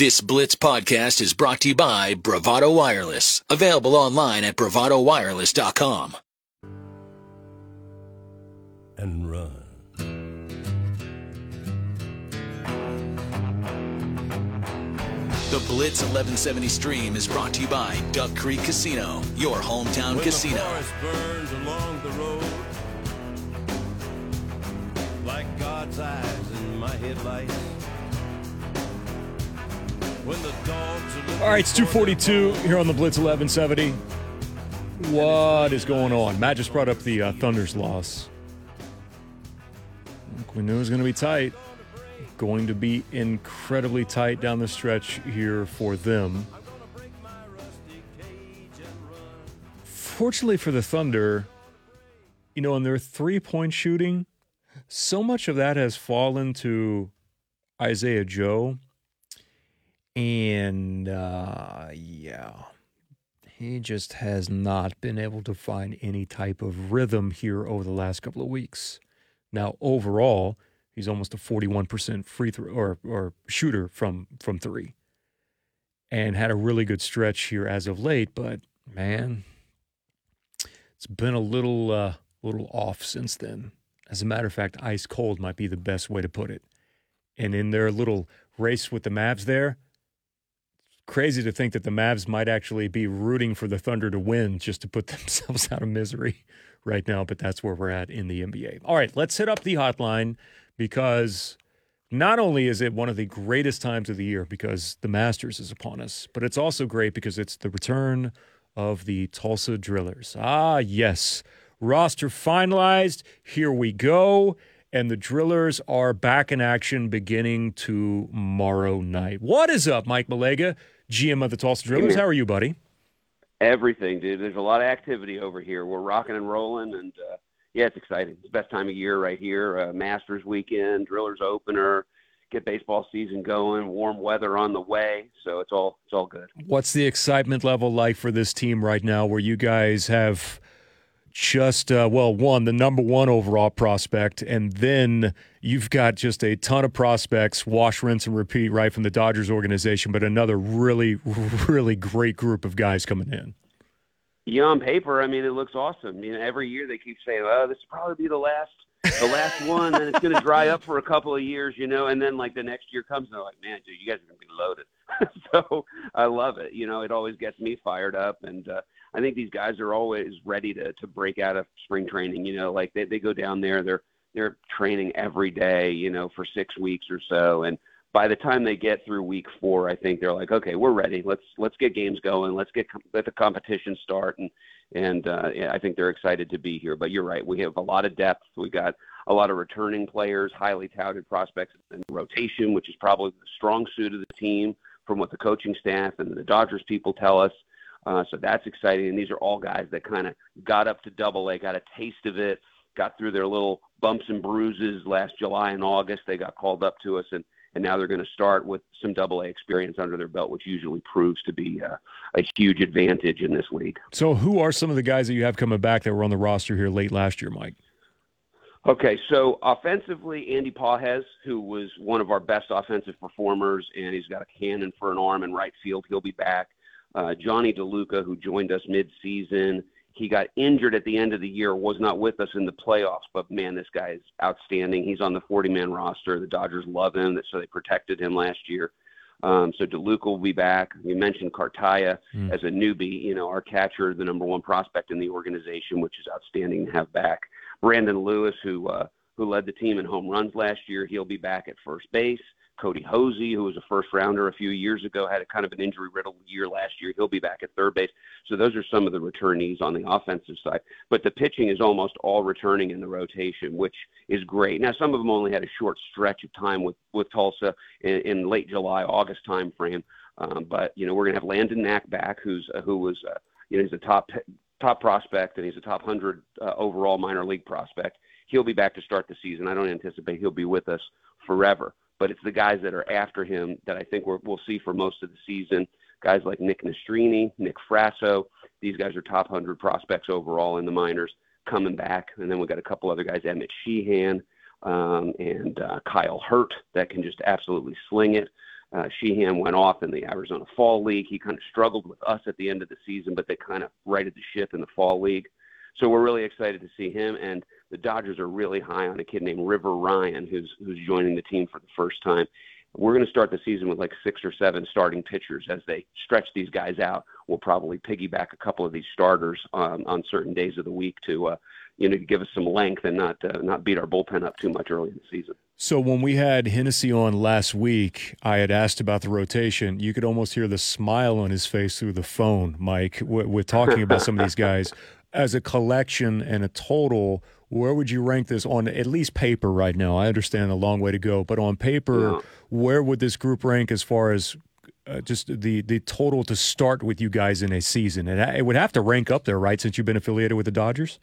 This Blitz podcast is brought to you by Bravado Wireless, available online at bravadowireless.com. And run. The Blitz 1170 stream is brought to you by Duck Creek Casino, your hometown When casino. the forest burns along the road, like God's eyes in my headlights. All right, it's 242 here on the Blitz 1170. What is going on? Matt just brought up the uh, Thunder's loss. We knew it was going to be tight. Going to be incredibly tight down the stretch here for them. Fortunately for the Thunder, you know, in their three point shooting, so much of that has fallen to Isaiah Joe. And uh, yeah, he just has not been able to find any type of rhythm here over the last couple of weeks. Now, overall, he's almost a 41% free throw or, or shooter from, from three and had a really good stretch here as of late. But man, it's been a little, uh, little off since then. As a matter of fact, ice cold might be the best way to put it. And in their little race with the Mavs there, crazy to think that the Mavs might actually be rooting for the Thunder to win just to put themselves out of misery right now, but that's where we're at in the NBA. All right, let's hit up the hotline because not only is it one of the greatest times of the year because the Masters is upon us, but it's also great because it's the return of the Tulsa Drillers. Ah, yes. Roster finalized. Here we go. And the Drillers are back in action beginning tomorrow night. What is up, Mike Melega, GM of the Tulsa Drillers? How are you, buddy? Everything, dude. There's a lot of activity over here. We're rocking and rolling, and uh, yeah, it's exciting. It's the best time of year right here. Uh, Masters weekend, Drillers opener, get baseball season going. Warm weather on the way, so it's all it's all good. What's the excitement level like for this team right now where you guys have just, uh, well, one, the number one overall prospect, and then you've got just a ton of prospects, wash, rinse, and repeat right from the Dodgers organization, but another really, really great group of guys coming in. Yeah, on paper, I mean, it looks awesome. You know, every year they keep saying, "Oh, this will probably be the last, the last one," and it's going to dry up for a couple of years, you know. And then like the next year comes, and they're like, "Man, dude, you guys are going to be loaded." so I love it. You know, it always gets me fired up, and uh, I think these guys are always ready to to break out of spring training. You know, like they they go down there, they're they're training every day, you know, for six weeks or so, and by the time they get through week four, I think they're like, okay, we're ready. Let's let's get games going. Let's get let the competition start, and and uh, yeah, I think they're excited to be here. But you're right, we have a lot of depth. We got a lot of returning players, highly touted prospects in rotation, which is probably the strong suit of the team from what the coaching staff and the Dodgers people tell us. Uh, so that's exciting. And these are all guys that kind of got up to Double A, got a taste of it, got through their little bumps and bruises last July and August. They got called up to us and and now they're going to start with some double A experience under their belt, which usually proves to be uh, a huge advantage in this league. So, who are some of the guys that you have coming back that were on the roster here late last year, Mike? Okay, so offensively, Andy Pages, who was one of our best offensive performers, and he's got a cannon for an arm in right field. He'll be back. Uh, Johnny DeLuca, who joined us mid-season, he got injured at the end of the year, was not with us in the playoffs, but man, this guy is outstanding. He's on the 40-man roster. The Dodgers love him, so they protected him last year. Um, so DeLuca will be back. You mentioned Cartaya Mm. as a newbie. You know, our catcher, the number one prospect in the organization, which is outstanding to have back. Brandon Lewis, who uh, who led the team in home runs last year, he'll be back at first base. Cody Hoese, who was a first rounder a few years ago, had a kind of an injury riddled year last year. He'll be back at third base. So those are some of the returnees on the offensive side. But the pitching is almost all returning in the rotation, which is great. Now some of them only had a short stretch of time with with Tulsa in, in late July, August time frame. Um, but you know we're going to have Landon Knack back, who's uh, who was uh, you know he's a top top prospect and he's a top hundred uh, overall minor league prospect. He'll be back to start the season. I don't anticipate he'll be with us forever but it's the guys that are after him that I think we will see for most of the season. Guys like Nick Nastrini, Nick Frasso, these guys are top 100 prospects overall in the minors coming back. And then we've got a couple other guys, Emmett Sheehan um, and uh, Kyle Hurt, that can just absolutely sling it. uh, Sheehan went off in the Arizona Fall League. He kind of struggled with us at the end of the season, but they kind of righted the ship in the Fall League. So we're really excited to see him. And the Dodgers are really high on a kid named River Ryan, who's who's joining the team for the first time. We're going to start the season with like six or seven starting pitchers as they stretch these guys out. We'll probably piggyback a couple of these starters on, on certain days of the week to, uh, you know, give us some length and not uh, not beat our bullpen up too much early in the season. So when we had Hennessey on last week, I had asked about the rotation. You could almost hear the smile on his face through the phone, Mike. We're talking about some of these guys as a collection and a total where would you rank this on at least paper right now? I understand a long way to go, but on paper, yeah. where would this group rank as far as uh, just the the total to start with you guys in a season? It, it would have to rank up there, right? Since you've been affiliated with the Dodgers.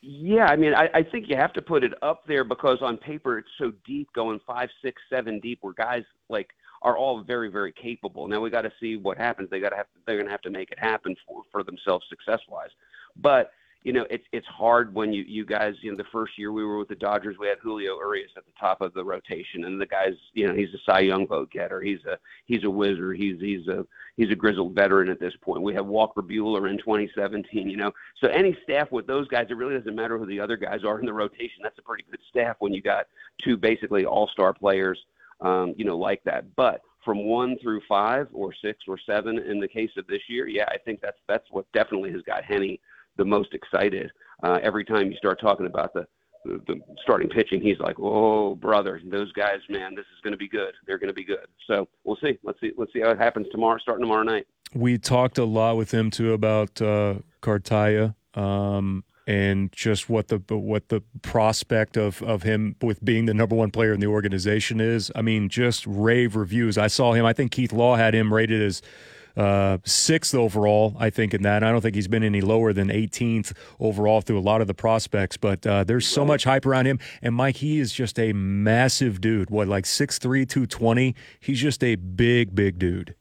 Yeah, I mean, I, I think you have to put it up there because on paper it's so deep, going five, six, seven deep, where guys like are all very, very capable. Now we got to see what happens. They got to have, they're going to have to make it happen for for themselves success wise. But you know, it's it's hard when you you guys, you know, the first year we were with the Dodgers, we had Julio Urias at the top of the rotation, and the guy's, you know, he's a Cy Young vote getter. He's a he's a wizard. He's he's a he's a grizzled veteran at this point. We have Walker Buehler in 2017. You know, so any staff with those guys, it really doesn't matter who the other guys are in the rotation. That's a pretty good staff when you got two basically all-star players, um, you know, like that. But from one through five or six or seven in the case of this year, yeah, I think that's that's what definitely has got Henny the most excited. Uh, every time you start talking about the, the, starting pitching, he's like, "Oh, brother, those guys, man, this is going to be good. They're going to be good." So we'll see. Let's see. Let's see how it happens tomorrow, starting tomorrow night. We talked a lot with him too about uh, Cartaya. Um, and just what the what the prospect of of him with being the number one player in the organization is. I mean, just rave reviews. I saw him. I think Keith Law had him rated as uh, sixth overall, I think, in that. I don't think he's been any lower than 18th overall through a lot of the prospects, but uh, there's so much hype around him. And Mike, he is just a massive dude. What, like 6'3, 220? He's just a big, big dude.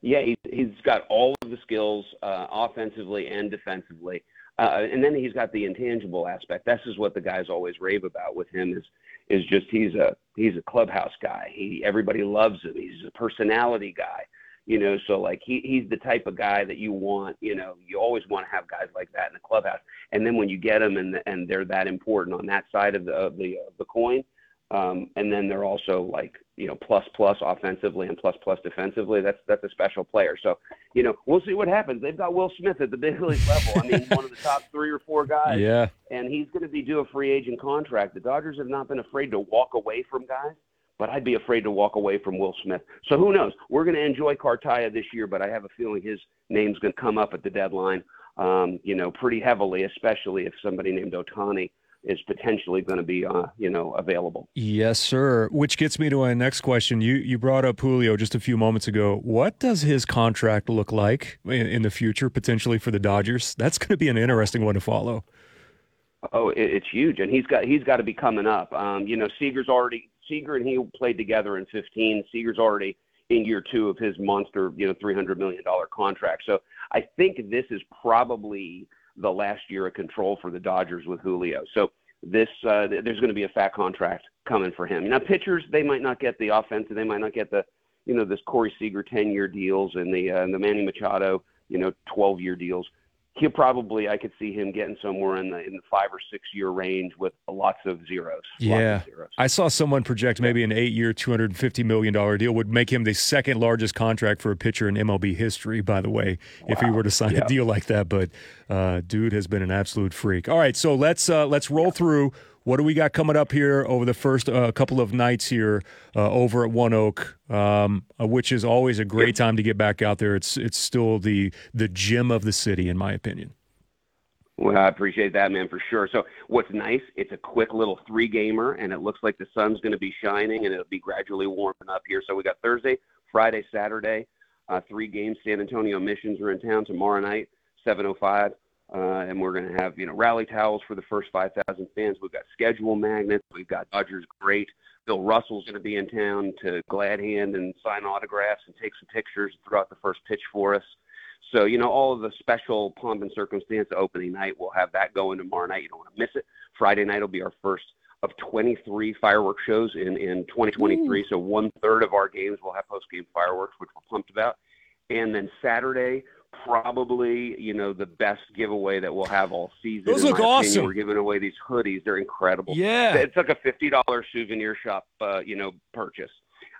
Yeah, he's, he's got all of the skills uh, offensively and defensively. Uh, and then he's got the intangible aspect. This is what the guys always rave about with him is is just he's a he's a clubhouse guy. He everybody loves him. He's a personality guy you know so like he he's the type of guy that you want you know you always want to have guys like that in the clubhouse. And then when you get them and and they're that important on that side of the of the of the coin um and then they're also like you know plus plus offensively and plus plus defensively that's that's a special player. So you know we'll see what happens. They've got will smith at the big league level. I mean one of the top three or four guys. Yeah. And he's going to be due a free agent contract. The dodgers have not been afraid to walk away from guys but I'd be afraid to walk away from Will Smith. So who knows? We're going to enjoy Cartaya this year, but I have a feeling his name's going to come up at the deadline, um, you know, pretty heavily, especially if somebody named Ohtani is potentially going to be, uh, you know, available. Yes, sir. Which gets me to my next question. You you brought up Julio just a few moments ago. What does his contract look like in, in the future, potentially for the Dodgers? That's going to be an interesting one to follow. Oh, it, it's huge, and he's got he's got to be coming up. Um, you know, Seager's already Seager and he played together in 15. Seager's already in year two of his monster, you know, $300 million contract. So I think this is probably the last year of control for the Dodgers with Julio. So this, uh, there's going to be a fat contract coming for him. Now, pitchers, they might not get the offensive, they might not get the, you know, this Corey Seager 10 year deals and the, uh, and the Manny Machado, you know, 12 year deals he'll probably I could see him getting somewhere in the in the five or six year range with lots of zeros. Yeah, of zeros. I saw someone project maybe an eight year, two hundred and fifty million dollar deal would make him the second largest contract for a pitcher in MLB history. By the way, wow. if he were to sign yeah. a deal like that, but uh, dude has been an absolute freak. All right, so let's uh, let's roll through what do we got coming up here over the first uh, couple of nights here uh, over at ONEOK, um, uh, which is always a great time to get back out there. It's it's still the the gym of the city, in my opinion. Well, I appreciate that, man, for sure. So, what's nice? It's a quick little three gamer, and it looks like the sun's going to be shining, and it'll be gradually warming up here. So, we got Thursday, Friday, Saturday, uh, three games. San Antonio Missions are in town tomorrow night, 7:05. Uh, and we're going to have, you know, rally towels for the first 5,000 fans. We've got schedule magnets. We've got Dodgers great. Bill Russell's going to be in town to glad hand and sign autographs and take some pictures throughout the first pitch for us. So, you know, all of the special pomp and circumstance opening night, we'll have that going tomorrow night. You don't want to miss it. Friday night will be our first of 23 fireworks shows in in 2023. So one third of our games will have post game fireworks, which we're pumped about. And then Saturday, probably you know the best giveaway that we'll have all season. Those look opinion. awesome. We're giving away these hoodies. They're incredible. Yeah. It's like a fifty dollar souvenir shop, uh, you know, purchase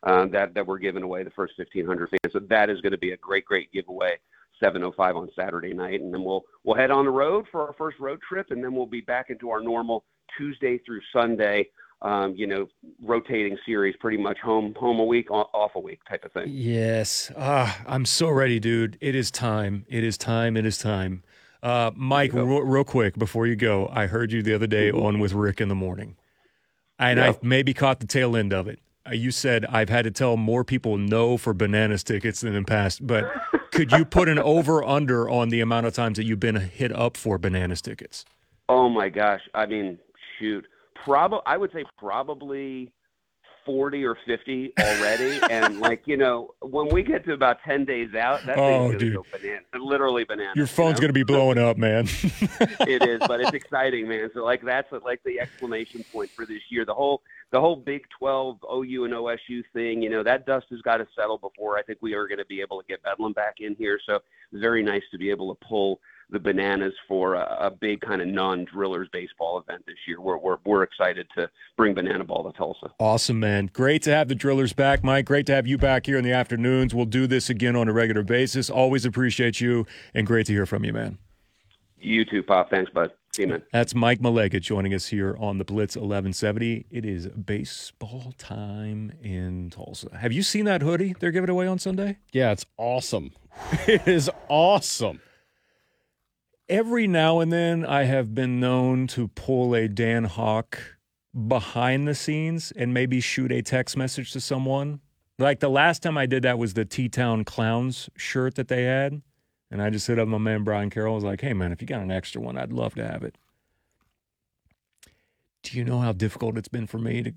um, that that we're giving away the first fifteen hundred fans. So that is going to be a great, great giveaway. 7:05 on Saturday night, and then we'll we'll head on the road for our first road trip, and then we'll be back into our normal Tuesday through Sunday, um, you know, rotating series, pretty much home home a week, off a week type of thing. Yes. Ah, I'm so ready, dude. It is time. It is time. It is time. Uh, Mike, real, real quick before you go, I heard you the other day on with Rick in the morning, and I maybe caught the tail end of it. Uh, You said I've had to tell more people no for bananas tickets than in past, but could you put an over under on the amount of times that you've been hit up for bananas tickets? Oh my gosh! I mean, shoot, probably I would say probably forty or fifty already, and like you know, when we get to about ten days out, that Oh, thing's dude. go bananas, literally bananas. Your you phone's know? going to be blowing up, man. it is, but it's exciting, man. So like that's like the exclamation point for this year. The whole the whole Big 12 OU and OSU thing, you know, that dust has got to settle before I think we are going to be able to get Bedlam back in here. So very nice to be able to pull the bananas for a, a big kind of non-drillers baseball event this year. We're we're we're excited to bring banana ball to Tulsa. Awesome, man. Great to have the drillers back, Mike. Great to have you back here in the afternoons. We'll do this again on a regular basis. Always appreciate you and great to hear from you, man. You too, Pop. Thanks, bud. See you, man. That's Mike Melega joining us here on the Blitz 1170. It is baseball time in Tulsa. Have you seen that hoodie they're giving away on Sunday? Yeah, it's awesome. it is awesome. Every now and then, I have been known to pull a Dan Hawk behind the scenes and maybe shoot a text message to someone. Like the last time I did that was the T Town Clowns shirt that they had. And I just hit up my man Brian Carroll. I was like, hey, man, if you got an extra one, I'd love to have it. Do you know how difficult it's been for me to,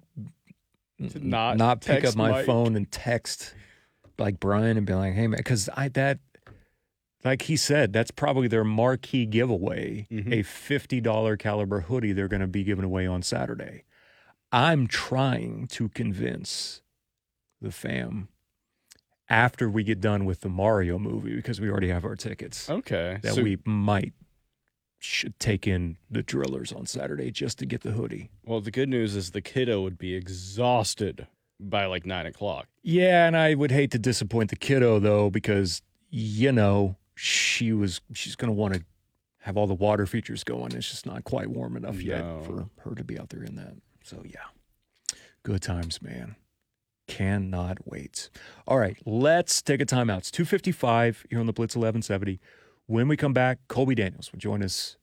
To not not pick up my Mike. phone and text like Brian and be like, hey, man, because I, that, like he said, that's probably their marquee giveaway Mhm. a $50 caliber hoodie they're going to be giving away on Saturday. I'm trying to convince the fam after we get done with the Mario movie because we already have our tickets Okay. that so, we might should take in the drillers on Saturday just to get the hoodie. well, the good news is the kiddo would be exhausted by like nine o'clock. Yeah, and I would hate to disappoint the kiddo though because you know she was she's going to want to have all the water features going. It's just not quite warm enough No. yet for her to be out there in that. So yeah, good times, man. Cannot wait. All right, let's take a timeout. It's two fifty five here on the Blitz eleven seventy. When we come back, Colby Daniels will join us.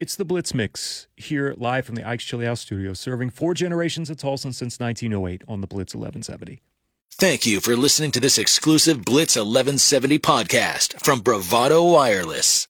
It's the Blitz Mix here live from the Ike's Chili House studio, serving four generations of Tulsa since 1908 on the Blitz 1170. Thank you for listening to this exclusive Blitz 1170 podcast from Bravado Wireless.